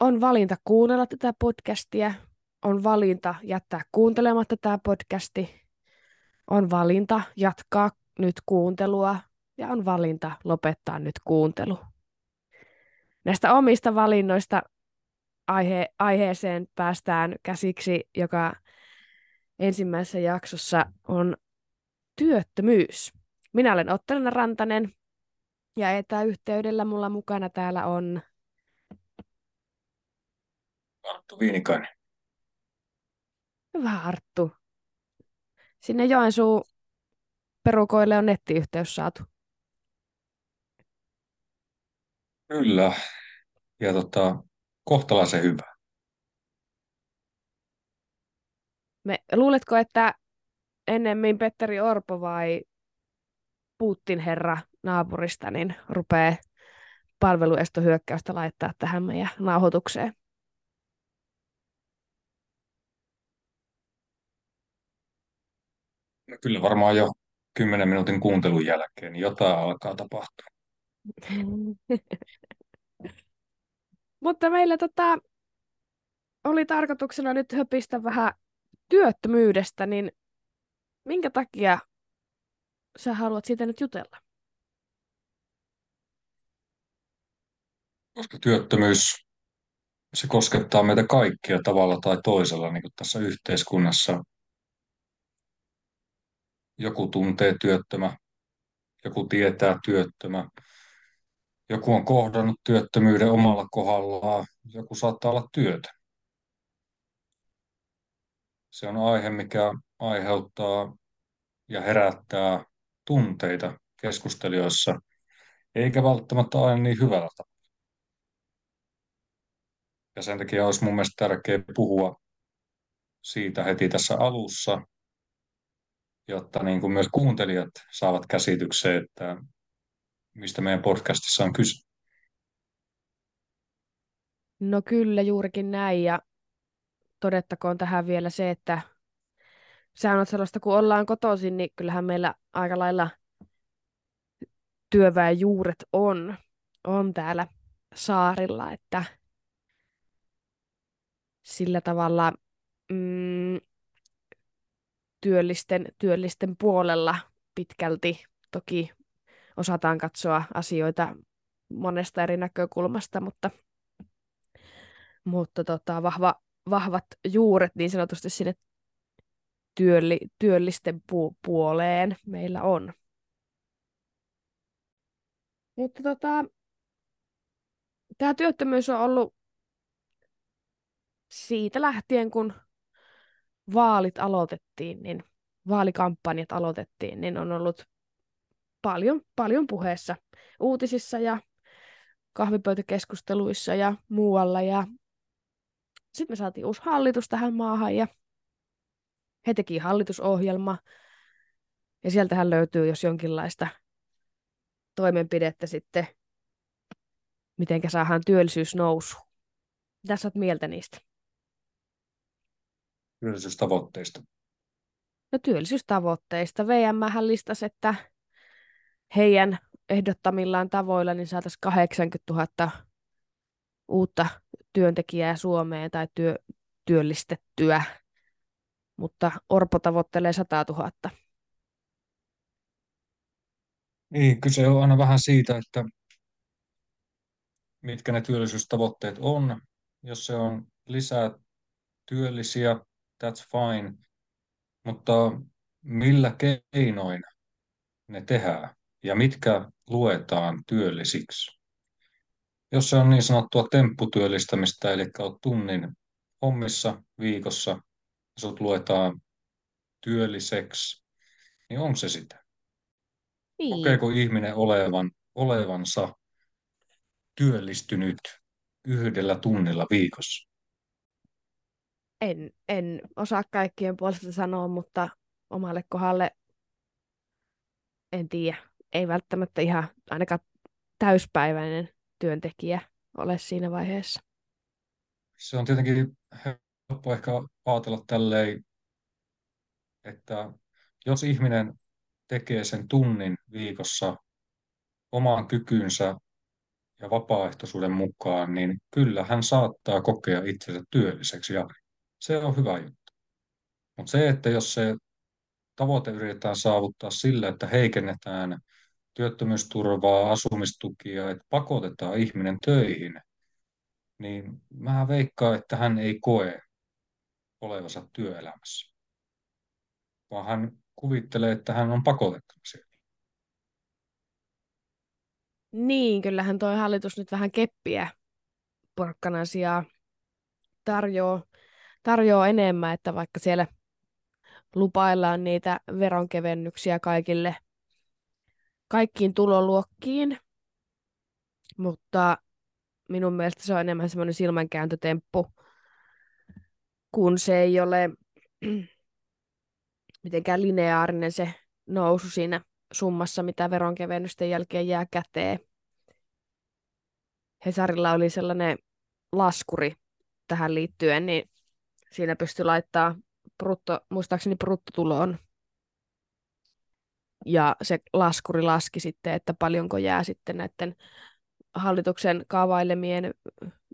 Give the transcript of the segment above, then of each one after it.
on valinta kuunnella tätä podcastia, on valinta jättää kuuntelematta tämä podcasti, on valinta jatkaa nyt kuuntelua ja on valinta lopettaa nyt kuuntelu. Näistä omista valinnoista aihe- aiheeseen päästään käsiksi, joka ensimmäisessä jaksossa on työttömyys. Minä olen Ottelina Rantanen ja etäyhteydellä mulla mukana täällä on Arttu Viinikainen. Hyvä Arttu. Sinne Joensuu perukoille on nettiyhteys saatu. Kyllä. Ja tota, kohtalaisen hyvä. Me, luuletko, että ennemmin Petteri Orpo vai Putin herra naapurista niin rupeaa palveluestohyökkäystä laittaa tähän meidän nauhoitukseen? Kyllä varmaan jo kymmenen minuutin kuuntelun jälkeen niin jotain alkaa tapahtua. Mutta meillä tota, oli tarkoituksena nyt höpistä vähän työttömyydestä, niin minkä takia sä haluat siitä nyt jutella? Koska työttömyys, se koskettaa meitä kaikkia tavalla tai toisella niin kuin tässä yhteiskunnassa. Joku tuntee työttömä, joku tietää työttömä, joku on kohdannut työttömyyden omalla kohdallaan, joku saattaa olla työtä. Se on aihe, mikä aiheuttaa ja herättää tunteita keskustelijoissa, eikä välttämättä aina niin hyvällä tavalla. Ja sen takia olisi mun mielestä tärkeää puhua siitä heti tässä alussa, jotta niin kuin myös kuuntelijat saavat käsityksen, että mistä meidän podcastissa on kyse. No kyllä, juurikin näin. Ja todettakoon tähän vielä se, että on sellaista, kun ollaan kotoisin, niin kyllähän meillä aika lailla työväenjuuret on, on täällä saarilla, että sillä tavalla mm, työllisten, työllisten puolella pitkälti toki osataan katsoa asioita monesta eri näkökulmasta, mutta, mutta tota, vahva, vahvat juuret niin sanotusti sinne työlli, työllisten pu- puoleen meillä on. Mutta tota, tämä työttömyys on ollut siitä lähtien, kun vaalit aloitettiin, niin vaalikampanjat aloitettiin, niin on ollut paljon, paljon puheessa uutisissa ja kahvipöytäkeskusteluissa ja muualla. Ja sitten me saatiin uusi hallitus tähän maahan ja he teki hallitusohjelma. Ja sieltähän löytyy jos jonkinlaista toimenpidettä sitten, miten saadaan työllisyys nousu. Mitä sä oot mieltä niistä? Työllisyystavoitteista. No työllisyystavoitteista. VM listasi, että heidän ehdottamillaan tavoilla niin saataisiin 80 000 uutta työntekijää Suomeen tai työ, työllistettyä, mutta Orpo tavoittelee 100 000. Niin, kyse on aina vähän siitä, että mitkä ne työllisyystavoitteet on. Jos se on lisää työllisiä, that's fine, mutta millä keinoin ne tehdään? ja mitkä luetaan työllisiksi. Jos se on niin sanottua tempputyöllistämistä, eli olet tunnin hommissa viikossa, ja sut luetaan työlliseksi, niin on se sitä? Niin. Kokeeko ihminen olevan, olevansa työllistynyt yhdellä tunnilla viikossa? En, en osaa kaikkien puolesta sanoa, mutta omalle kohdalle en tiedä ei välttämättä ihan ainakaan täyspäiväinen työntekijä ole siinä vaiheessa. Se on tietenkin helppo ehkä ajatella tälleen, että jos ihminen tekee sen tunnin viikossa omaan kykynsä ja vapaaehtoisuuden mukaan, niin kyllä hän saattaa kokea itsensä työlliseksi ja se on hyvä juttu. Mutta se, että jos se tavoite yritetään saavuttaa sillä, että heikennetään työttömyysturvaa, asumistukia, että pakotetaan ihminen töihin, niin mä veikkaan, että hän ei koe olevansa työelämässä, vaan hän kuvittelee, että hän on pakotettu siellä. Niin, kyllähän tuo hallitus nyt vähän keppiä porkkanan sijaan tarjoaa, tarjoaa enemmän, että vaikka siellä lupaillaan niitä veronkevennyksiä kaikille, kaikkiin tuloluokkiin, mutta minun mielestä se on enemmän semmoinen silmänkääntötemppu, kun se ei ole mitenkään lineaarinen se nousu siinä summassa, mitä veronkevennysten jälkeen jää käteen. Hesarilla oli sellainen laskuri tähän liittyen, niin siinä pystyi laittaa brutto, muistaakseni bruttotuloon. Ja se laskuri laski sitten, että paljonko jää sitten näiden hallituksen kaavailemien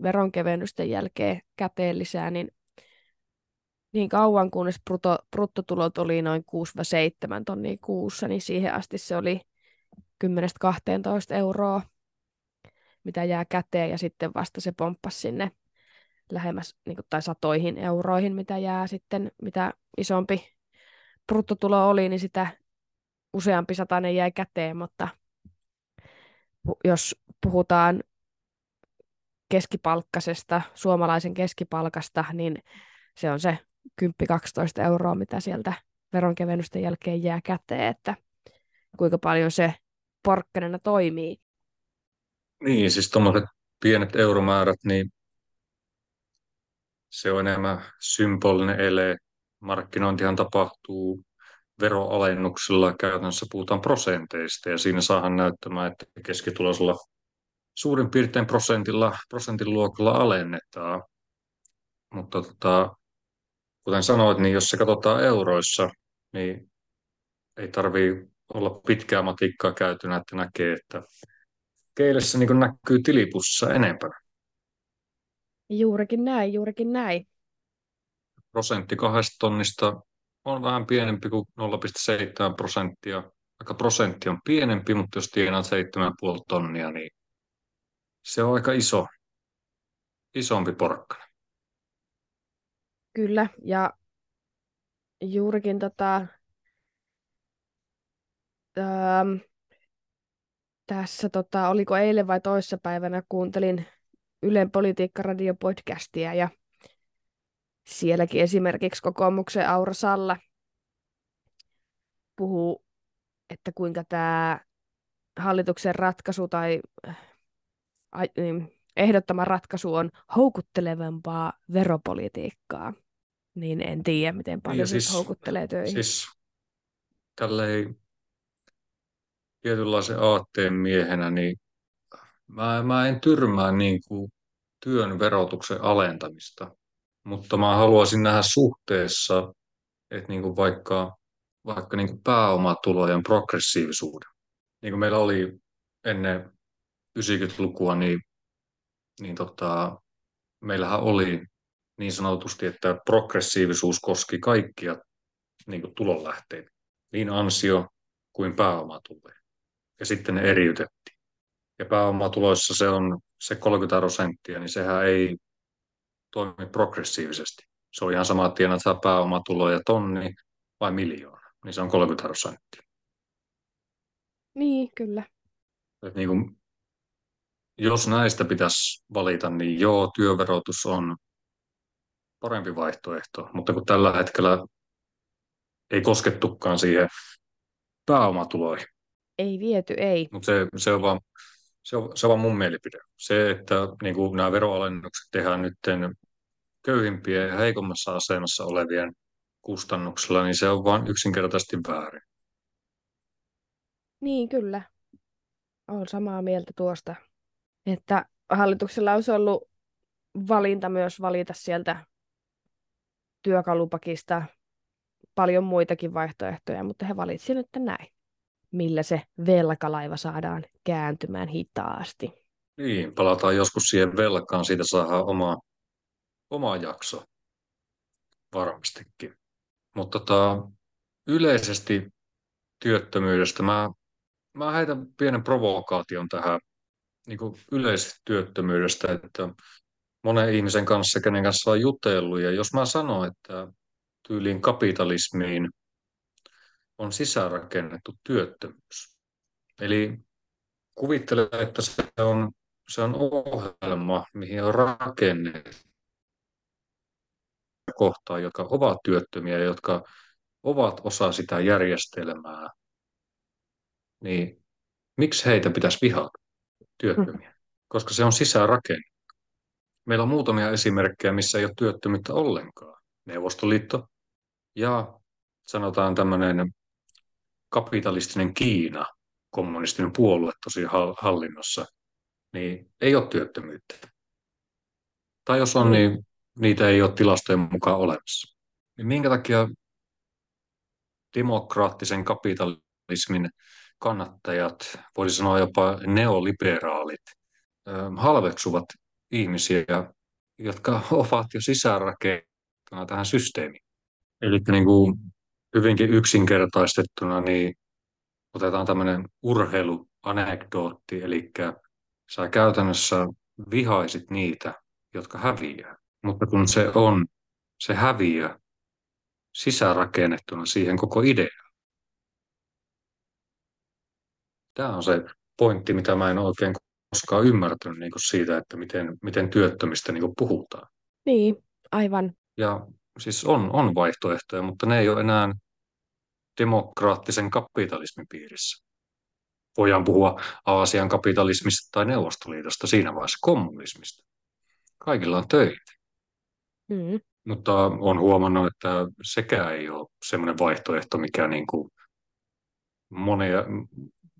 veronkevennysten jälkeen käteen lisää, niin niin kauan kunnes brutto, bruttotulot oli noin 6-7 tonnia kuussa, niin siihen asti se oli 10-12 euroa, mitä jää käteen, ja sitten vasta se pomppasi sinne lähemmäs niin kuin, tai satoihin euroihin, mitä jää sitten, mitä isompi bruttotulo oli, niin sitä useampi satainen jäi käteen, mutta jos puhutaan keskipalkkasesta, suomalaisen keskipalkasta, niin se on se 10-12 euroa, mitä sieltä veronkevennysten jälkeen jää käteen, että kuinka paljon se porkkanena toimii. Niin, siis tuommoiset pienet euromäärät, niin se on enemmän symbolinen ele. Markkinointihan tapahtuu veroalennuksilla, käytännössä puhutaan prosenteista, ja siinä saahan näyttämään, että keskituloisella suurin piirtein prosentilla, prosentin luokalla alennetaan. Mutta tota, kuten sanoit, niin jos se katsotaan euroissa, niin ei tarvii olla pitkää matikkaa käytynä, että näkee, että keille se niin näkyy tilipussa enempää. Juurikin näin, juurikin näin. Prosentti kahdesta tonnista on vähän pienempi kuin 0,7 prosenttia. Vaikka prosentti on pienempi, mutta jos tienaat 7,5 tonnia, niin se on aika iso, isompi porkkana. Kyllä, ja juurikin tota, ähm, tässä, tota, oliko eilen vai toissapäivänä, kuuntelin Ylen politiikka-radio-podcastia ja sielläkin esimerkiksi kokoomuksen Aura Salla puhuu, että kuinka tämä hallituksen ratkaisu tai äh, niin, ehdottama ratkaisu on houkuttelevampaa veropolitiikkaa. Niin en tiedä, miten paljon niin siis, houkuttelee töihin. Siis tälleen tietynlaisen aatteen miehenä, niin mä, mä en tyrmää niin kuin työn verotuksen alentamista, mutta mä haluaisin nähdä suhteessa, että niin kuin vaikka, vaikka niin kuin pääomatulojen progressiivisuuden. Niin kuin meillä oli ennen 90-lukua, niin, niin tota, meillähän oli niin sanotusti, että progressiivisuus koski kaikkia niin kuin tulonlähteitä, niin ansio kuin pääomatuloja. Ja sitten ne eriytettiin. Ja pääomatuloissa se on se 30 prosenttia, niin sehän ei toimi progressiivisesti. Se on ihan sama, että tienat saa pääomatuloja tonni vai miljoona, niin se on 30 prosenttia. Niin, kyllä. Et niin kuin, jos näistä pitäisi valita, niin joo, työverotus on parempi vaihtoehto, mutta kun tällä hetkellä ei koskettukaan siihen pääomatuloihin. Ei viety, ei. Mutta se, se, on vaan, se, on, se on mun mielipide. Se, että niin kuin nämä veroalennukset tehdään nyt köyhimpien ja heikommassa asemassa olevien kustannuksella, niin se on vain yksinkertaisesti väärin. Niin, kyllä. Olen samaa mieltä tuosta, että hallituksella olisi ollut valinta myös valita sieltä työkalupakista paljon muitakin vaihtoehtoja, mutta he valitsivat nyt näin, millä se velkalaiva saadaan kääntymään hitaasti. Niin, palataan joskus siihen velkaan, siitä saadaan oma, oma jakso varmastikin. Mutta tota, yleisesti työttömyydestä mä, mä heitän pienen provokaation tähän niin kuin yleisestä työttömyydestä, että monen ihmisen kanssa, kenen kanssa on jutellut, ja jos mä sanon, että tyyliin kapitalismiin on sisäänrakennettu työttömyys. Eli kuvittele, että se on, se on ohjelma, mihin on rakennettu kohtaa, jotka ovat työttömiä, jotka ovat osa sitä järjestelmää, niin miksi heitä pitäisi vihata työttömiä? Koska se on sisäänrakennettu. Meillä on muutamia esimerkkejä, missä ei ole työttömyyttä ollenkaan. Neuvostoliitto ja sanotaan tämmöinen kapitalistinen Kiina, kommunistinen puolue tosi hallinnossa, niin ei ole työttömyyttä. Tai jos on, niin, niitä ei ole tilastojen mukaan olemassa. Niin minkä takia demokraattisen kapitalismin kannattajat, voisi sanoa jopa neoliberaalit, halveksuvat ihmisiä, jotka ovat jo sisäänrakennettuna tähän systeemiin. Eli niin kuin hyvinkin yksinkertaistettuna, niin otetaan tämmöinen urheiluanekdootti, eli sä käytännössä vihaisit niitä, jotka häviää. Mutta kun se on se häviö sisäänrakennettuna siihen koko ideaan. Tämä on se pointti, mitä mä en oikein koskaan ymmärtänyt niin siitä, että miten, miten työttömistä niin puhutaan. Niin, aivan. Ja siis on, on vaihtoehtoja, mutta ne ei ole enää demokraattisen kapitalismin piirissä. Voidaan puhua Aasian kapitalismista tai Neuvostoliitosta siinä vaiheessa kommunismista. Kaikilla on töitä. Mm. Mutta olen huomannut, että sekään ei ole semmoinen vaihtoehto, mikä niin kuin monia,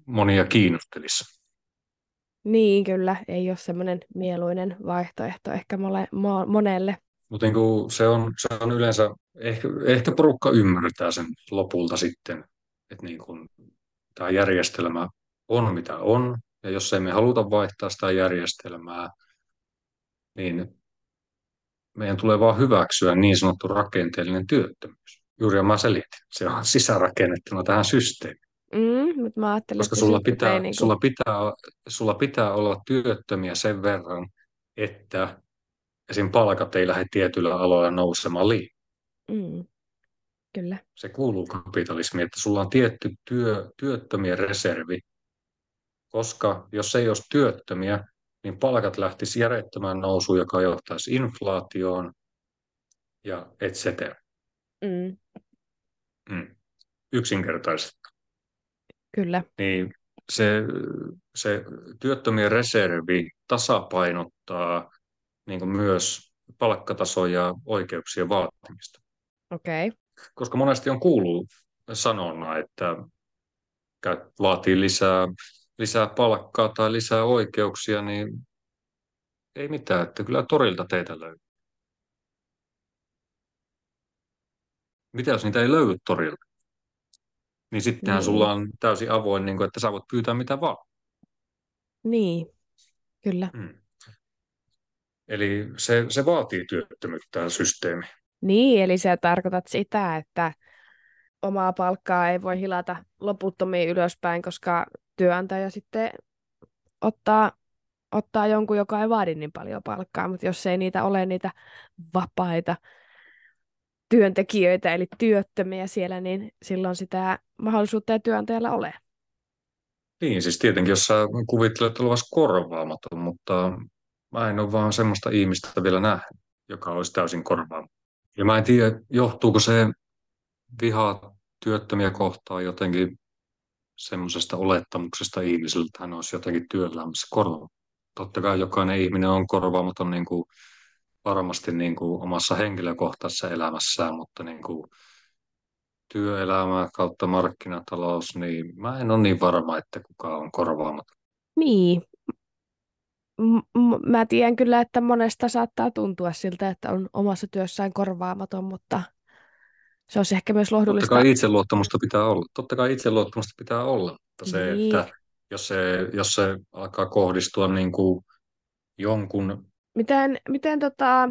monia kiinnostelisi. Niin, kyllä. Ei ole semmoinen mieluinen vaihtoehto ehkä mole, mo, monelle. Mutta niin se, on, se on yleensä, ehkä, ehkä porukka ymmärtää sen lopulta sitten, että niin kuin tämä järjestelmä on mitä on, ja jos emme haluta vaihtaa sitä järjestelmää, niin meidän tulee vaan hyväksyä niin sanottu rakenteellinen työttömyys. Juuri mä selitin. Se on sisäänrakennettuna tähän systeemiin. Mm, mutta mä ajattelin, Koska sulla pitää, niin kuin... sulla, pitää, sulla pitää olla työttömiä sen verran, että esim. palkat ei lähde tietyillä aloilla nousemaan liikaa. Mm, kyllä. Se kuuluu kapitalismiin, että sulla on tietty työ, työttömien reservi, koska jos ei olisi työttömiä, niin palkat lähtisi järjettömään nousuun, joka johtaisi inflaatioon ja et cetera. Mm. Mm. Yksinkertaisesti. Kyllä. Niin se, se työttömien reservi tasapainottaa niin myös palkkatasoja ja oikeuksien vaatimista. Okay. Koska monesti on kuullut sanona, että vaatii lisää lisää palkkaa tai lisää oikeuksia, niin ei mitään, että kyllä torilta teitä löytyy. Mitä jos niitä ei löydy torilta? Niin sittenhän niin. sulla on täysin avoin, niin kuin, että sä voit pyytää mitä vaan. Niin, kyllä. Hmm. Eli se, se vaatii työttömyyttä tämä systeemi. Niin, eli sä tarkoitat sitä, että omaa palkkaa ei voi hilata loputtomiin ylöspäin, koska työnantaja sitten ottaa, ottaa jonkun, joka ei vaadi niin paljon palkkaa, mutta jos ei niitä ole niitä vapaita työntekijöitä, eli työttömiä siellä, niin silloin sitä mahdollisuutta ei työnantajalla ole. Niin, siis tietenkin, jos sä kuvittelet olevasi korvaamaton, mutta mä en ole vaan semmoista ihmistä vielä nähnyt, joka olisi täysin korvaamaton. Ja mä en tiedä, johtuuko se viha työttömiä kohtaan jotenkin semmoisesta olettamuksesta ihmisellä, että hän olisi jotenkin työelämässä korvaamaton. Totta kai jokainen ihminen on korvaamaton niin kuin varmasti niin kuin omassa henkilökohtaisessa elämässään, mutta niin kuin työelämä kautta markkinatalous, niin mä en ole niin varma, että kuka on korvaamaton. Niin. M- mä tiedän kyllä, että monesta saattaa tuntua siltä, että on omassa työssään korvaamaton, mutta se olisi ehkä myös lohdullista. Totta kai itseluottamusta pitää olla. Totta kai itseluottamusta pitää olla, mutta se, niin. että jos se, jos se alkaa kohdistua niin kuin jonkun... Miten, miten tota,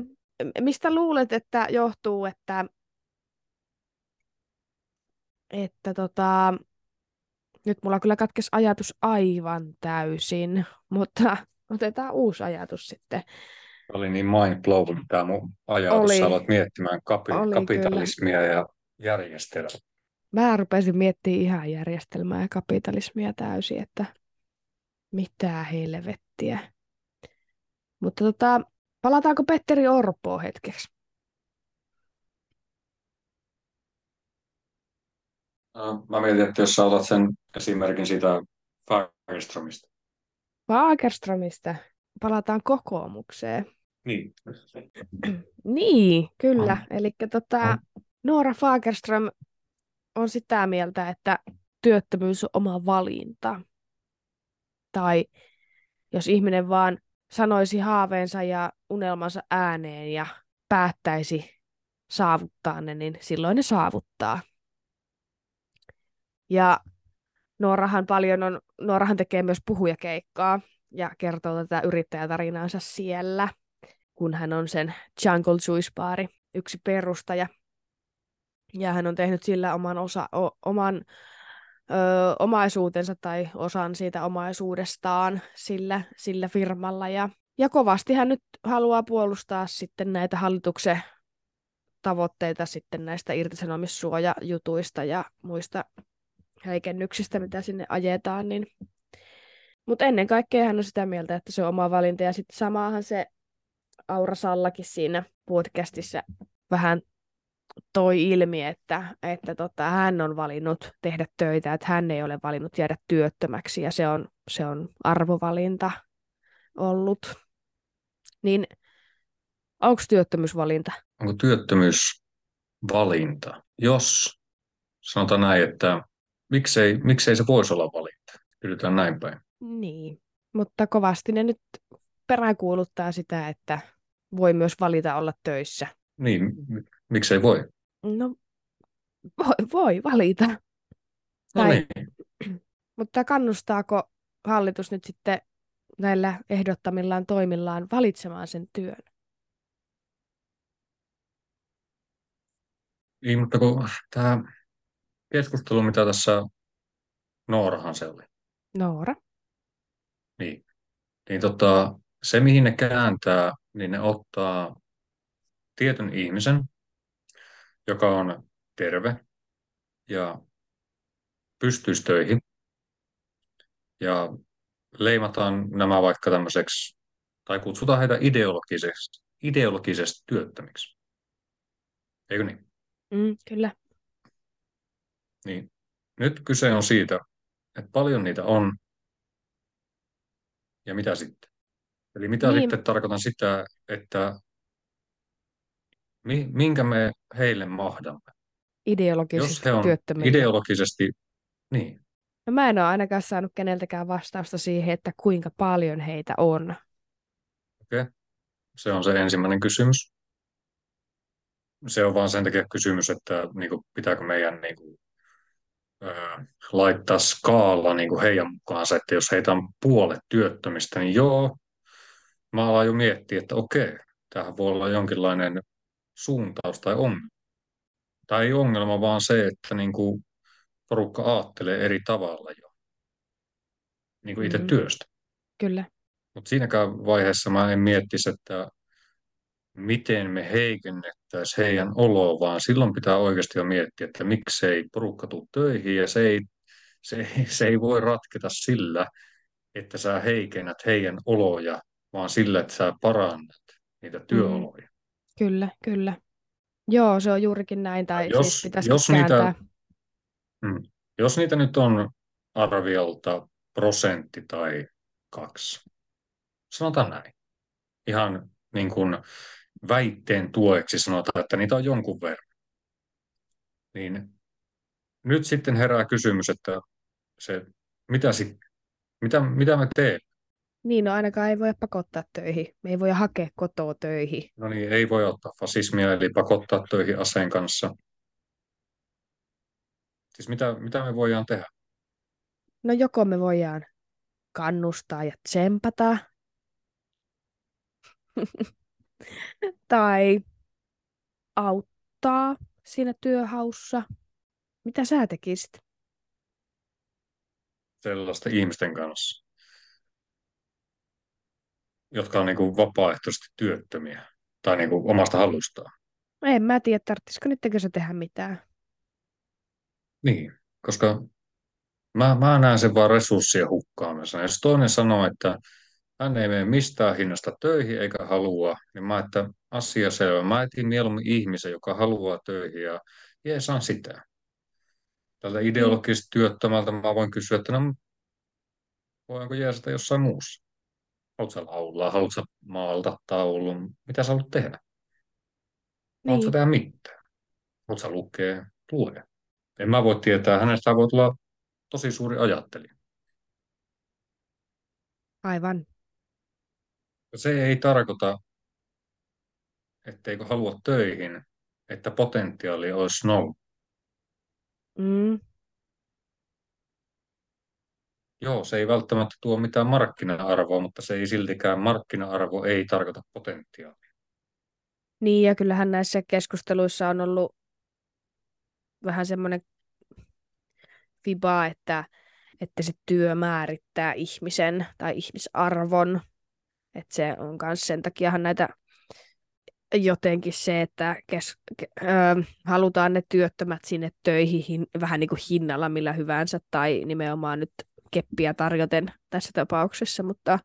mistä luulet, että johtuu, että, että tota, nyt mulla kyllä katkesi ajatus aivan täysin, mutta otetaan uusi ajatus sitten. Oli niin mind blowing tämä mun ajatus. Oli. Sä aloit miettimään kapi- Oli kapitalismia kyllä. ja järjestelmää. Mä rupesin miettimään ihan järjestelmää ja kapitalismia täysin, että mitä helvettiä. Mutta tota, palataanko Petteri Orpoon hetkeksi? Mä mietin, että jos sä otat sen esimerkin siitä Fagerströmistä. Fagerströmistä? Palataan kokoomukseen. Niin. niin, kyllä. Mm. Eli tota, Noora Fagerström on sitä mieltä, että työttömyys on oma valinta. Tai jos ihminen vaan sanoisi haaveensa ja unelmansa ääneen ja päättäisi saavuttaa ne, niin silloin ne saavuttaa. Ja Noorahan paljon on, Noorahan tekee myös puhujakeikkaa ja kertoo tätä yrittäjätarinaansa siellä, kun hän on sen Jungle Juice Baari yksi perustaja. Ja hän on tehnyt sillä oman, osa, o, oman ö, omaisuutensa tai osan siitä omaisuudestaan sillä, sillä firmalla. Ja, ja kovasti hän nyt haluaa puolustaa sitten näitä hallituksen tavoitteita sitten näistä irtisanomissuojajutuista ja muista heikennyksistä, mitä sinne ajetaan. Niin... Mutta ennen kaikkea hän on sitä mieltä, että se on oma valinta. Ja sitten samaahan se Aura Sallakin siinä podcastissa vähän toi ilmi, että, että tota, hän on valinnut tehdä töitä, että hän ei ole valinnut jäädä työttömäksi ja se on, se on arvovalinta ollut. Niin onko työttömyysvalinta? Onko työttömyysvalinta? Jos sanotaan näin, että miksei, miksei se voisi olla valinta? Yritetään näin päin. Niin, mutta kovasti ne nyt peräänkuuluttaa sitä, että voi myös valita olla töissä. Niin, miksei voi? No, voi, voi valita. No tai, niin. Mutta kannustaako hallitus nyt sitten näillä ehdottamillaan toimillaan valitsemaan sen työn? Niin, mutta kun tämä keskustelu, mitä tässä Noorahan se oli. Noora. Niin. Niin tota, se, mihin ne kääntää, niin ne ottaa tietyn ihmisen, joka on terve ja pystyisi töihin. Ja leimataan nämä vaikka tämmöiseksi, tai kutsutaan heitä ideologiseksi, ideologisesti työttömiksi. Eikö niin? Mm, kyllä. Niin nyt kyse on siitä, että paljon niitä on ja mitä sitten. Eli mitä niin. sitten tarkoitan sitä, että minkä me heille mahdamme. Ideologisesti Jos he on ideologisesti, niin. No mä en ole ainakaan saanut keneltäkään vastausta siihen, että kuinka paljon heitä on. Okei, okay. se on se ensimmäinen kysymys. Se on vaan sen takia kysymys, että niin kuin, pitääkö meidän niin kuin, laittaa skaala niin kuin heidän mukaansa, että jos heitä on puolet työttömistä, niin joo, mä alan jo miettiä, että okei, tähän voi olla jonkinlainen suuntaus tai ongelma. Tai ei ongelma, vaan se, että niin kuin porukka ajattelee eri tavalla jo niin kuin itse mm-hmm. työstä. Kyllä. Mutta siinäkään vaiheessa mä en miettisi, että miten me heikennettäisiin heidän oloa, vaan silloin pitää oikeasti jo miettiä, että miksei porukka tule töihin ja se ei, se, se ei voi ratketa sillä, että sä heikennät heidän oloja, vaan sillä, että sä parannat niitä mm. työoloja. Mm. Kyllä, kyllä. Joo, se on juurikin näin, tai jos, siis pitäisi jos niitä, mm, jos niitä nyt on arviolta prosentti tai kaksi, sanotaan näin, ihan niin kuin väitteen tueksi sanotaan, että niitä on jonkun verran. Niin nyt sitten herää kysymys, että se, mitä, sit, mitä, mitä me teemme? Niin, no ainakaan ei voi pakottaa töihin. Me ei voi hakea kotoa töihin. No niin, ei voi ottaa fasismia, eli pakottaa töihin aseen kanssa. Siis mitä, mitä me voidaan tehdä? No joko me voidaan kannustaa ja tsempata. tai auttaa siinä työhaussa. Mitä sä tekisit? Sellaisten ihmisten kanssa, jotka on niin kuin vapaaehtoisesti työttömiä tai niin kuin omasta halustaan. En mä tiedä, tarvitsisiko niiden se tehdä mitään. Niin, koska mä, mä näen sen vaan resurssien hukkaamisena. Jos toinen sanoo, että hän ei mene mistään hinnasta töihin eikä halua, niin mä että asia selvä. Mä etin mieluummin ihmisen, joka haluaa töihin ja jeesaan sitä. Tältä Niin, ideologisesti työttömältä mä voin kysyä, että no, voinko jeesata jossain muussa? Haluatko laulaa, haluatko maalta taulun, mitä sä haluat tehdä? Haluatko niin, tehdä mitään? Haluatko lukea? Lue. En mä voi tietää, hänestä voi tulla tosi suuri ajattelija. aivan. Se ei tarkoita, etteikö halua töihin, että potentiaali olisi nolla. Mm, Joo, se ei välttämättä tuo mitään markkina-arvoa, mutta se ei siltikään, markkina-arvo ei tarkoita potentiaalia. niin, ja kyllähän näissä keskusteluissa on ollut vähän semmoinen fiba, että, että se työ määrittää ihmisen tai ihmisarvon. Että se on myös sen takiahan näitä jotenkin se, että kes, ke, ö, halutaan ne työttömät sinne töihin hin, vähän niin kuin hinnalla millä hyvänsä tai nimenomaan nyt keppiä tarjoten tässä tapauksessa, mutta,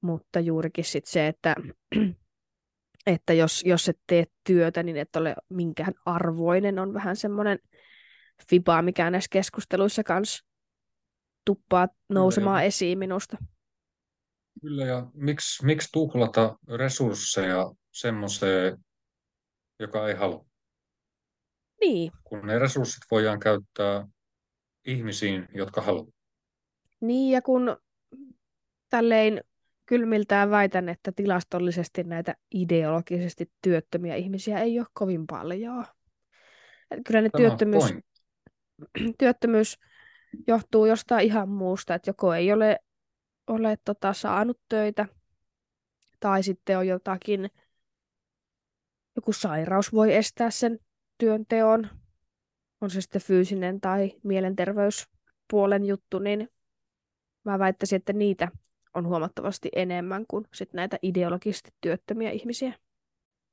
mutta juurikin sit se, että, että jos, jos et tee työtä, niin et ole minkään arvoinen, on vähän semmoinen fiba, mikä näissä keskusteluissa kanssa tuppaa nousemaan esiin minusta. Kyllä, ja miksi, miksi tuhlata resursseja semmoiseen, joka ei halua? Niin, Kun ne resurssit voidaan käyttää ihmisiin, jotka haluavat. niin ja kun tällein kylmiltään väitän, että tilastollisesti näitä ideologisesti työttömiä ihmisiä ei ole kovin paljon. Et kyllä ne Tämä työttömyys, työttömyys johtuu jostain ihan muusta, että joko ei ole, ole tota, saanut töitä tai sitten on jotakin, joku sairaus voi estää sen työnteon, on se sitten fyysinen tai mielenterveyspuolen juttu, niin mä väittäisin, että niitä on huomattavasti enemmän kuin sit näitä ideologisesti työttömiä ihmisiä.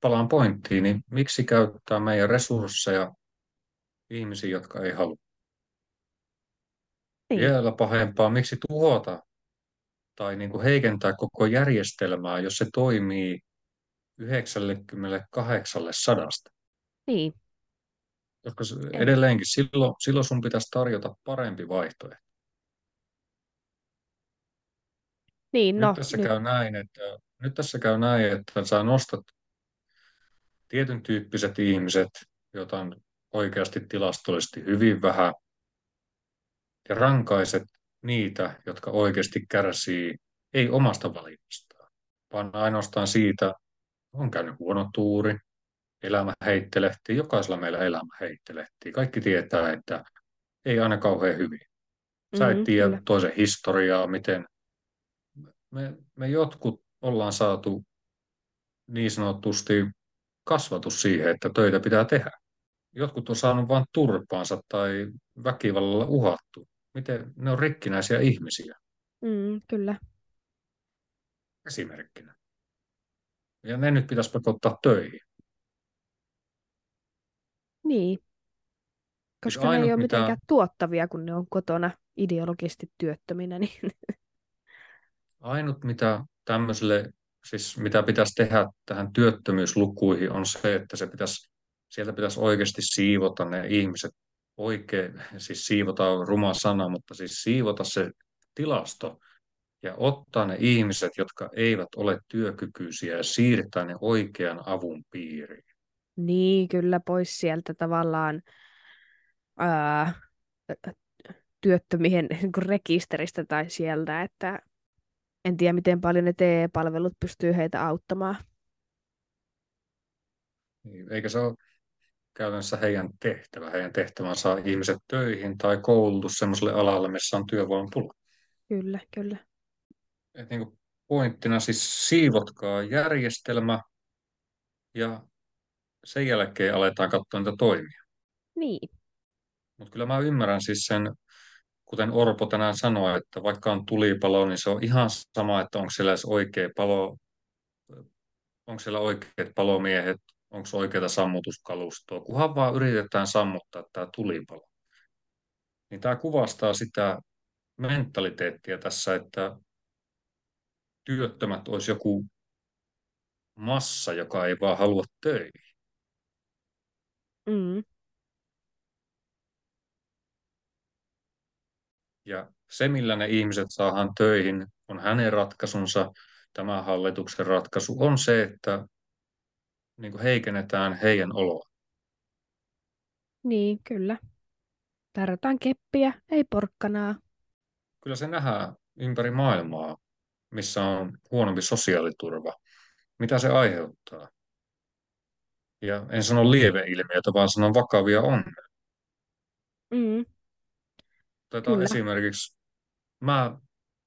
Palaan pointtiin, niin miksi käyttää meidän resursseja ihmisiin, jotka ei halua? Niin, Vielä pahempaa, miksi tuhota tai niin kuin heikentää koko järjestelmää, jos se toimii 98 sadasta. niin, Koska edelleenkin silloin, silloin sun pitäisi tarjota parempi vaihtoehto. niin no, nyt, tässä nyt, käy näin, että, nyt tässä käy näin, että sä nostat tietyn tyyppiset ihmiset, joita on oikeasti tilastollisesti hyvin vähän, ja rankaiset niitä, jotka oikeasti kärsii ei omasta valinnastaan, vaan ainoastaan siitä, on käynyt huono tuuri, elämä heittelehtii, jokaisella meillä elämä heittelehtii. Kaikki tietää, että ei aina kauhean hyvin. Sä et mm, tiedä kyllä. toisen historiaa, miten me, me jotkut ollaan saatu niin sanotusti kasvatus siihen, että töitä pitää tehdä. Jotkut on saanut vain turpaansa tai väkivallalla uhattu. Miten ne on rikkinäisiä ihmisiä Mm, kyllä. esimerkkinä. Ja ne nyt pitäisi pakottaa töihin. Niin. Koska ne ei ole mitä- mitenkään tuottavia, kun ne on kotona ideologisesti työttöminä. Niin... Ainut, mitä tämmöiselle, siis mitä pitäisi tehdä tähän työttömyyslukuihin, on se, että se pitäisi, sieltä pitäisi oikeasti siivota ne ihmiset oikein, siis siivota on ruma sana, mutta siis siivota se tilasto ja ottaa ne ihmiset, jotka eivät ole työkykyisiä ja siirtää ne oikean avun piiriin. niin, kyllä pois sieltä tavallaan ää, työttömien niin kuin rekisteristä tai sieltä, että en tiedä, miten paljon ne TE-palvelut pystyy heitä auttamaan. Niin, Eikä se ole, käytännössä heidän tehtävä. Heidän tehtävän saa ihmiset töihin tai koulutus sellaiselle alalle, missä on työvoimapula. Kyllä, kyllä. Et niin kuin pointtina siis siivotkaa järjestelmä ja sen jälkeen aletaan katsoa niitä toimia. Niin. Mutta kyllä mä ymmärrän siis sen, kuten Orpo tänään sanoi, että vaikka on tulipalo, niin se on ihan sama, että onko siellä edes oikea palo, onko siellä oikeat palomiehet, onko oikeaa sammutuskalustoa, kunhan vaan yritetään sammuttaa tämä tulipalo. Niin tämä kuvastaa sitä mentaliteettia tässä, että työttömät olisi joku massa, joka ei vaan halua töihin. Mm. Ja se, millä ne ihmiset saadaan töihin, on hänen ratkaisunsa. Tämä hallituksen ratkaisu on se, että niin kuin heikennetään heidän oloa. Niin, kyllä. Tarjotaan keppiä, ei porkkanaa. Kyllä se nähdään ympäri maailmaa, missä on huonompi sosiaaliturva. Mitä se aiheuttaa? Ja en sano lieveilmiöitä, vaan sanon vakavia ongelmia. Mm. Otetaan Kyllä. esimerkiksi, mä,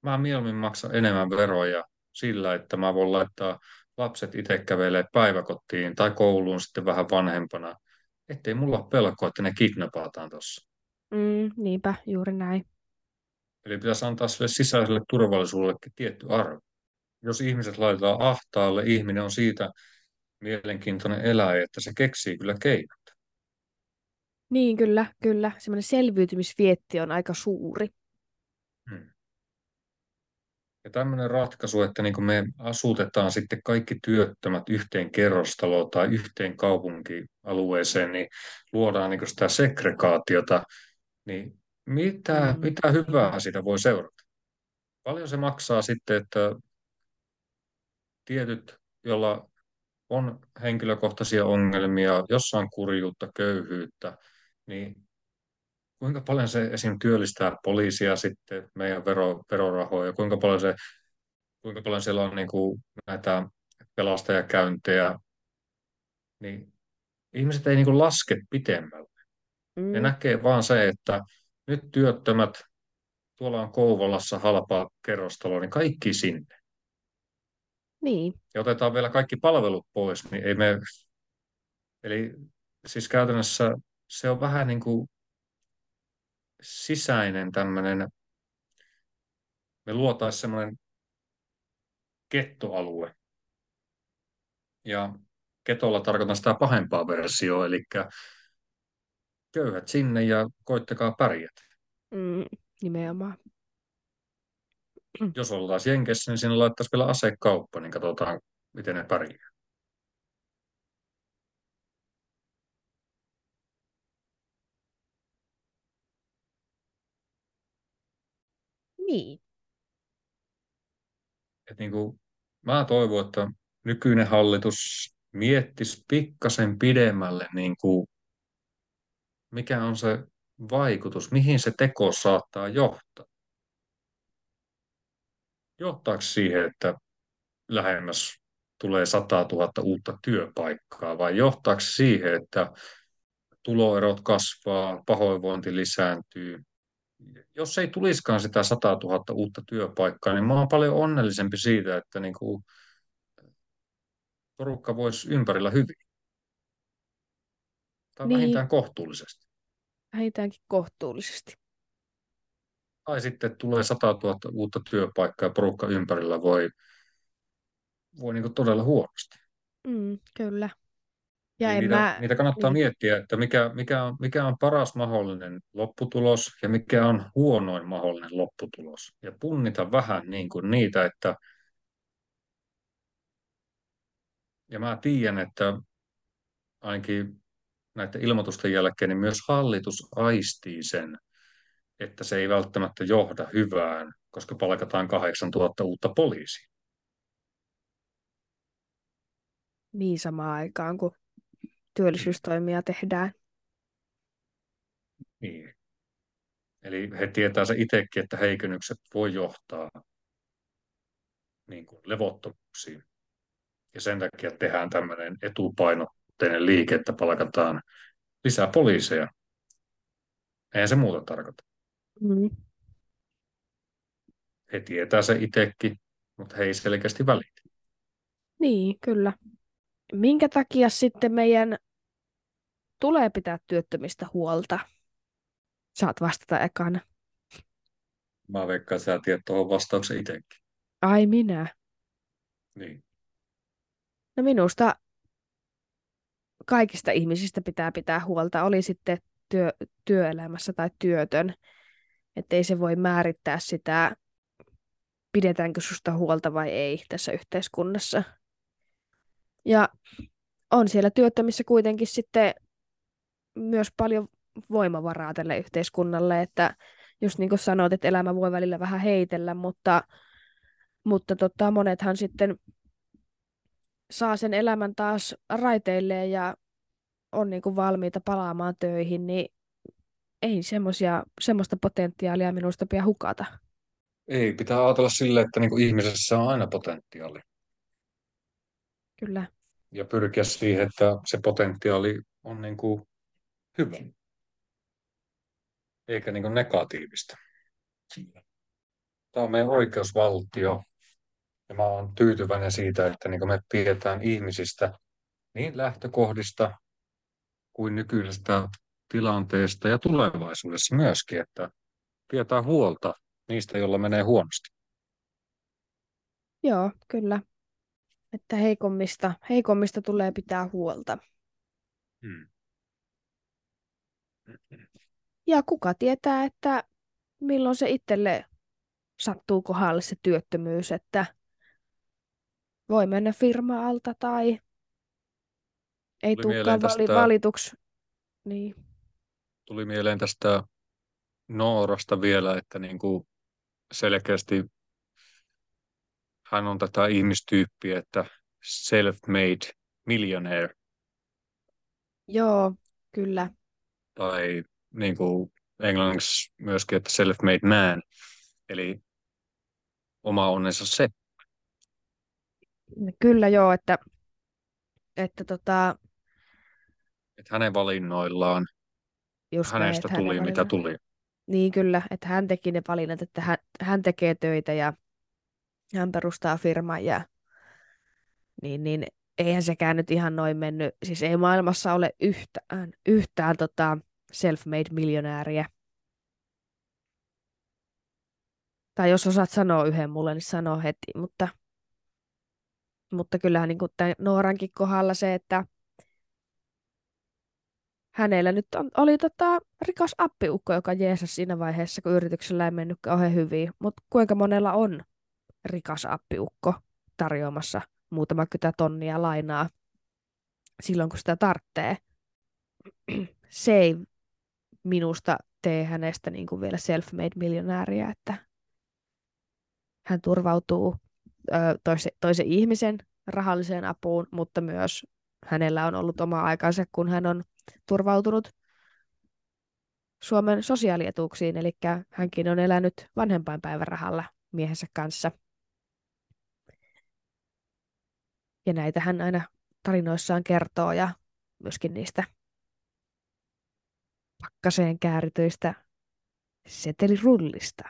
mä mieluummin maksan enemmän veroja sillä, että mä voin laittaa lapset itse kävelee päiväkotiin tai kouluun sitten vähän vanhempana, ettei mulla ole pelkoa, että ne kidnapataan tuossa. Mm, niinpä, juuri näin. Eli pitäisi antaa sille sisäiselle turvallisuudellekin tietty arvo. Jos ihmiset laitetaan ahtaalle, ihminen on siitä mielenkiintoinen eläin, että se keksii kyllä keinot. Niin, kyllä, kyllä. Semmoinen selviytymisvietti on aika suuri. Hmm. Ja tämmöinen ratkaisu, että niin me asutetaan sitten kaikki työttömät yhteen kerrostaloon tai yhteen kaupunkialueeseen, niin luodaan niin sitä segregaatiota, niin mitä, Mm. mitä hyvää siitä voi seurata? Paljon se maksaa sitten, että tietyt, joilla on henkilökohtaisia ongelmia, jossa on kurjuutta, köyhyyttä, niin kuinka paljon se esim. työllistää poliisia sitten, meidän vero, verorahoja, kuinka paljon, se, kuinka paljon siellä on niin kuin näitä pelastajakäyntejä, niin ihmiset ei niin kuin laske pitemmälle. Ne Mm. näkee vaan se, että nyt työttömät, tuolla on Kouvolassa halpa kerrostalo, niin kaikki sinne. Niin, Ja otetaan vielä kaikki palvelut pois, niin ei me... Eli siis käytännössä se on vähän niin kuin sisäinen tämmöinen, me luotaisiin semmoinen kettoalue. Ja ketolla tarkoitan sitä pahempaa versioa, eli köyhät sinne ja koittakaa pärjätä. mm, nimenomaan. Jos oltaisiin Jenkessä, niin sinne laittaisi vielä asekauppa, niin katsotaan, miten ne pärjää. Niin. Et niin kuin, mä toivon, että nykyinen hallitus miettisi pikkasen pidemmälle, niin kuin, mikä on se vaikutus, mihin se teko saattaa johtaa. Johtaako siihen, että lähemmäs tulee 100 000 uutta työpaikkaa, vai johtaako siihen, että tuloerot kasvaa, pahoinvointi lisääntyy? Jos ei tulisikaan sitä 100 000 uutta työpaikkaa, niin mä oon paljon onnellisempi siitä, että niin kuin porukka voisi ympärillä hyvin. Tai Niin. vähintään kohtuullisesti. Vähintäänkin kohtuullisesti. Tai sitten tulee 100 000 uutta työpaikkaa ja porukka ympärillä voi, voi niin kuin todella huonosti. Mm, kyllä. Ja en niitä, mä... niitä kannattaa niin. miettiä, että mikä, mikä, on, mikä on paras mahdollinen lopputulos ja mikä on huonoin mahdollinen lopputulos. Ja punnita vähän niin kuin niitä, että ja mä tiedän, että ainakin näiden ilmoitusten jälkeen niin myös hallitus aistii sen, että se ei välttämättä johda hyvään, koska palkataan 8000 uutta poliisia. niin samaan aikaan, kun työllisyystoimia tehdään. Niin. Eli he tietää se itsekin, että heikennykset voi johtaa niin kuin levottomuuksiin. Ja sen takia tehdään tämmöinen etupainotteinen liike, että palkataan lisää poliiseja. Eihän se muuta tarkoita. Mm. He tietää se itsekin, mutta he ei selkeästi välitä. Niin, kyllä. Minkä takia sitten meidän tulee pitää työttömistä huolta? Saat vastata ekana. Mä veikkaan, että sä tiedät tuohon vastauksen itsekin. Ai minä. Niin. No minusta kaikista ihmisistä pitää pitää huolta, oli sitten työ, työelämässä tai työtön. Että ei se voi määrittää sitä, pidetäänkö susta huolta vai ei tässä yhteiskunnassa. Ja on siellä työttömissä kuitenkin sitten myös paljon voimavaraa tälle yhteiskunnalle, että just niin kuin sanoit, että elämä voi välillä vähän heitellä, mutta, mutta tota, monethan sitten saa sen elämän taas raiteilleen ja on niin kuin valmiita palaamaan töihin, niin ei semmoista potentiaalia minusta pidä hukata. Ei, pitää ajatella sille, että niin kuin ihmisessä on aina potentiaali. Kyllä. Ja pyrkiä siihen, että se potentiaali on niin kuin hyvä, eikä niin negatiivista. Tämä on meidän oikeusvaltio, ja mä olen tyytyväinen siitä, että niin me pidetään ihmisistä niin lähtökohdista kuin nykyisestä tilanteesta ja tulevaisuudessa myöskin, että pidetään huolta niistä, joilla menee huonosti. Joo, kyllä. Että heikommista, heikommista tulee pitää huolta. Hmm. Ja kuka tietää, että milloin se itselle sattuu kohdalle se työttömyys, että voi mennä firma-alta tai ei tulekaan tästä, valituksi. Niin. Tuli mieleen tästä Noorasta vielä, että niin kuin selkeästi hän on tätä ihmistyyppiä, että self-made millionaire. Joo, kyllä. Tai niin kuin englanniksi myöskin, että self-made man, eli oma onnensa se. Kyllä joo, että, että tota... että hänen valinnoillaan Just hänestä näin, tuli mitä tuli. Niin kyllä, että hän teki ne valinnat, että hän, hän tekee töitä ja hän perustaa firman ja niin, niin eihän sekään nyt ihan noin mennyt. Siis ei maailmassa ole yhtään, yhtään tota self-made miljonääriä. Tai jos osaat sanoa yhden mulle, niin sano heti, mutta, mutta kyllähän niin kuin tämän Noorankin kohdalla se, että hänellä nyt on, oli tota, rikas appiukko, joka jeesasi siinä vaiheessa, kun yrityksellä ei mennyt kauhean hyvin. Mutta kuinka monella on rikas appiukko tarjoamassa muutama kytä tonnia lainaa silloin, kun sitä tarvitsee. Se ei minusta tee hänestä niin kuin vielä self-made miljonääriä, että hän turvautuu ö, toise, toisen ihmisen rahalliseen apuun, mutta myös hänellä on ollut oma aikansa, kun hän on turvautunut Suomen sosiaalietuuksiin, eli hänkin on elänyt vanhempainpäivärahalla miehensä kanssa. Ja näitä hän aina tarinoissaan kertoo ja myöskin niistä pakkaseen käärityistä setelirullista.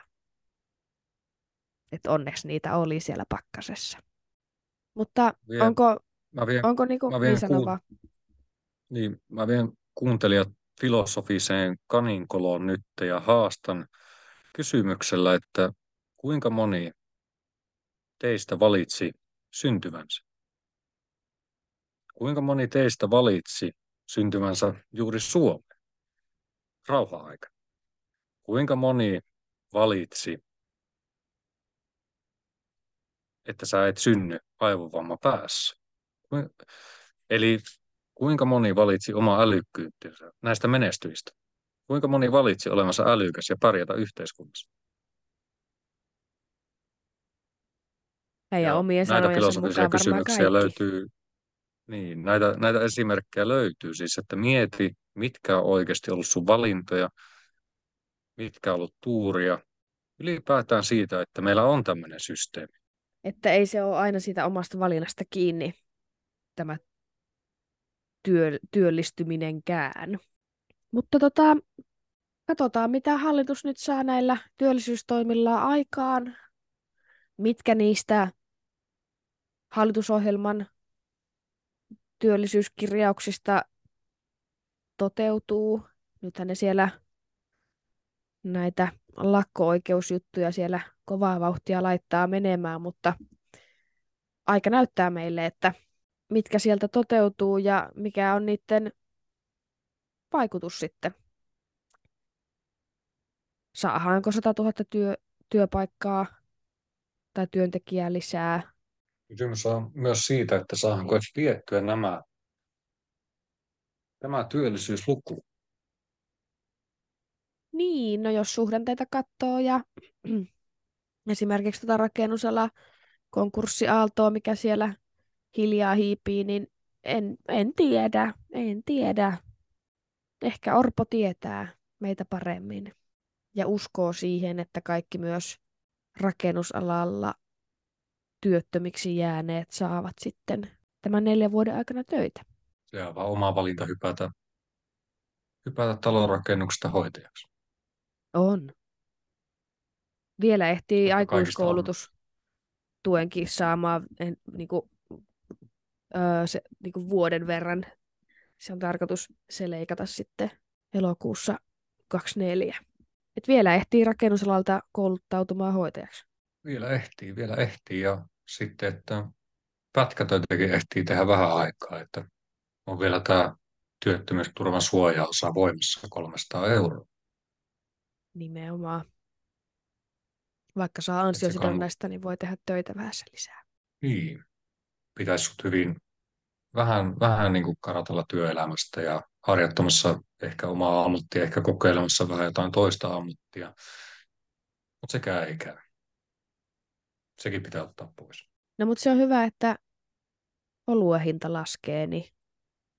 Että onneksi niitä oli siellä pakkasessa. Mutta vien, onko, mä vien, onko niinku, mä vien niin kuun, niin, mä vien kuuntelijat filosofiseen kaninkoloon nyt ja haastan kysymyksellä, että kuinka moni teistä valitsi syntyvänsä? Kuinka moni teistä valitsi syntymänsä juuri Suomeen rauha-aika? Kuinka moni valitsi, että sä et synny aivovamma päässä? Eli kuinka moni valitsi oma älykkyytensä näistä menestyistä? Kuinka moni valitsi olemassa älykäs ja pärjätä yhteiskunnassa? Heidän ja omien näitä filosofisia kysymyksiä löytyy, niin, näitä, näitä esimerkkejä löytyy siis, että mieti, mitkä on oikeasti ollut sun valintoja, mitkä on ollut tuuria, ylipäätään siitä, että meillä on tämmöinen systeemi. Että ei se ole aina siitä omasta valinnasta kiinni tämä työ, työllistyminenkään. Mutta tota, katsotaan, mitä hallitus nyt saa näillä työllisyystoimilla aikaan. Mitkä niistä hallitusohjelman työllisyyskirjauksista toteutuu. Nythän ne siellä näitä lakko-oikeusjuttuja siellä kovaa vauhtia laittaa menemään, mutta aika näyttää meille, että mitkä sieltä toteutuu ja mikä on niiden vaikutus sitten. Saadaanko 100 000 työ, työpaikkaa tai työntekijää lisää? Kysymys on myös siitä, että saadaanko viettyä nämä, tämä työllisyysluku. Niin, no jos suhdanteita katsoo ja esimerkiksi tätä rakennusala konkurssiaaltoa, mikä siellä hiljaa hiipii, niin en, en tiedä, en tiedä. Ehkä Orpo tietää meitä paremmin ja uskoo siihen, että kaikki myös rakennusalalla työttömiksi jääneet saavat sitten tämän neljän vuoden aikana töitä. Se on vaan oma valinta hypätä, hypätä talonrakennuksesta hoitajaksi. On. Vielä ehtii aikuiskoulutus tuenkin saamaan en, niin kuin, öö, se, niin kuin vuoden verran. Se on tarkoitus se leikata sitten elokuussa 24. Et vielä ehtii rakennusalalta kouluttautumaan hoitajaksi. Vielä ehtii, vielä ehtii ja sitten, että pätkätöitäkin ehtii tehdä vähän aikaa, että on vielä tämä työttömyysturvan suojaosa voimassa 300 euroa. Nimenomaan. Vaikka saa ansiosidonnaista, niin voi tehdä töitä vähän lisää. Niin, pitäisi sut hyvin vähän, vähän niin kuin karatella työelämästä ja harjoittamassa ehkä omaa ammattia, ehkä kokeilemassa vähän jotain toista ammattia. Mutta sekään ei käy. Sekin pitää ottaa pois. No mutta se on hyvä, että oluen hinta laskee, niin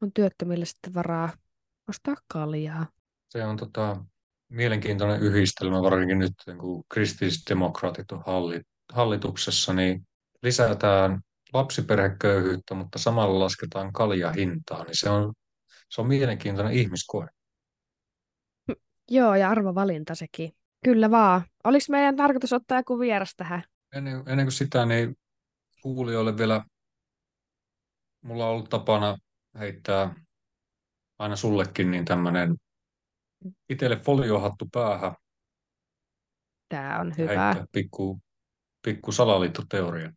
on työttömille sitten varaa ostaa kaljaa. Se on tota, mielenkiintoinen yhdistelmä, varsinkin nyt kun kristillisdemokraatit on hallituksessa, niin lisätään lapsiperheköyhyyttä, mutta samalla lasketaan kaljahintaa, niin se on, se on mielenkiintoinen ihmiskoe. Joo, ja arvovalinta sekin. Kyllä vaan. Oliko meidän tarkoitus ottaa joku vieras tähän? Ennen, ennen kuin sitä, niin kuulijoille vielä, mulla on ollut tapana heittää aina sullekin niin tämmöinen itselle foliohattu päähän. Tämä on hyvä. Pikku, pikku salaliittoteoria.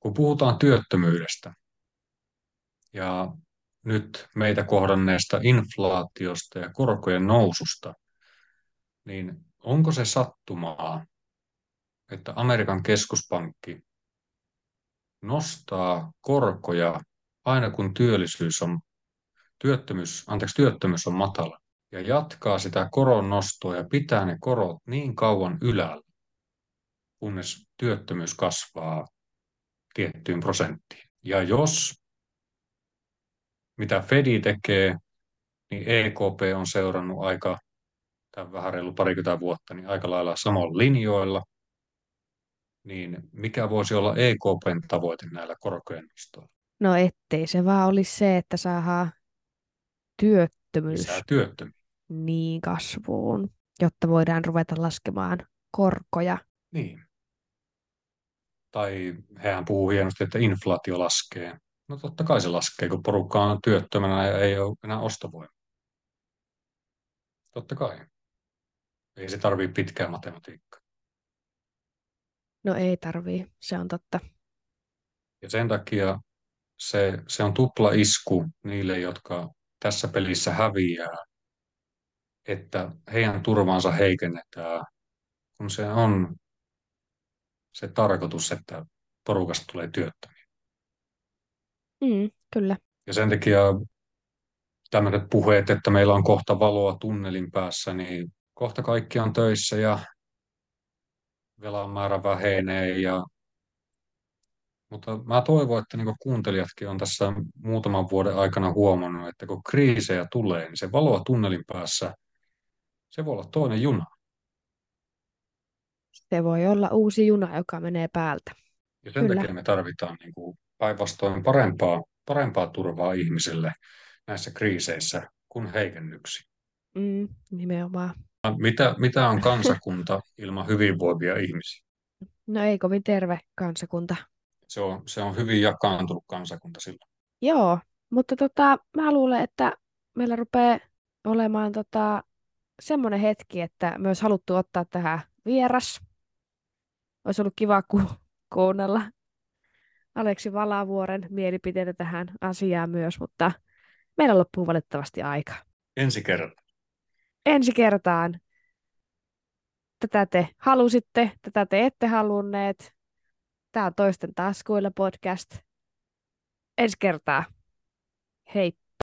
Kun puhutaan työttömyydestä ja nyt meitä kohdanneesta inflaatiosta ja korkojen noususta, niin onko se sattumaa, että Amerikan keskuspankki nostaa korkoja aina kun työllisyys on, työttömyys, anteeksi, työttömyys on matala ja jatkaa sitä koron nostoa ja pitää ne korot niin kauan ylällä, kunnes työttömyys kasvaa tiettyyn prosenttiin. Ja jos mitä Fedi tekee, niin EKP on seurannut aika, tämän vähän reilu parikymmentä vuotta, niin aika lailla samalla linjoilla. Niin mikä voisi olla EKPn tavoite näillä korkojen nostoilla? No ettei se vaan olisi se, että saadaan työttömyys Lisää työttömiä. niin kasvuun, jotta voidaan ruveta laskemaan korkoja. Niin. Tai hehän puhuu hienosti, että inflaatio laskee. No totta kai se laskee, kun porukka on työttömänä ja ei ole enää ostovoimaa. Totta kai. Ei se tarvitse pitkää matematiikkaa. No ei tarvii, se on totta. Ja sen takia se, se on tupla isku niille, jotka tässä pelissä häviää, että heidän turvansa heikennetään, kun se on se tarkoitus, että porukasta tulee työttömiä. Mm, kyllä. Ja sen takia tämmöiset puheet, että meillä on kohta valoa tunnelin päässä, niin kohta kaikki on töissä ja velan määrä vähenee. Ja... Mutta mä toivon, että niin kuuntelijatkin on tässä muutaman vuoden aikana huomannut, että kun kriisejä tulee, niin se valoa tunnelin päässä, se voi olla toinen juna. Se voi olla uusi juna, joka menee päältä. Ja sen Kyllä. takia me tarvitaan niin päinvastoin parempaa, parempaa turvaa ihmisille näissä kriiseissä kuin heikennyksiä. Mm, nimenomaan. Mitä, mitä on kansakunta ilman hyvinvoivia ihmisiä? No ei kovin terve kansakunta. Se on, se on hyvin jakaantunut kansakunta silloin. Joo, mutta tota, mä luulen, että meillä rupeaa olemaan tota, semmoinen hetki, että myös haluttu ottaa tähän vieras. Olisi ollut kiva ku- kuunnella Aleksi Valavuoren mielipiteitä tähän asiaan myös, mutta meillä loppuu valitettavasti aika. Ensi kerta. Ensi kertaan. Tätä te halusitte, tätä te ette halunneet. Tämä on Toisten taskuilla podcast. Ensi kertaa. Heippa.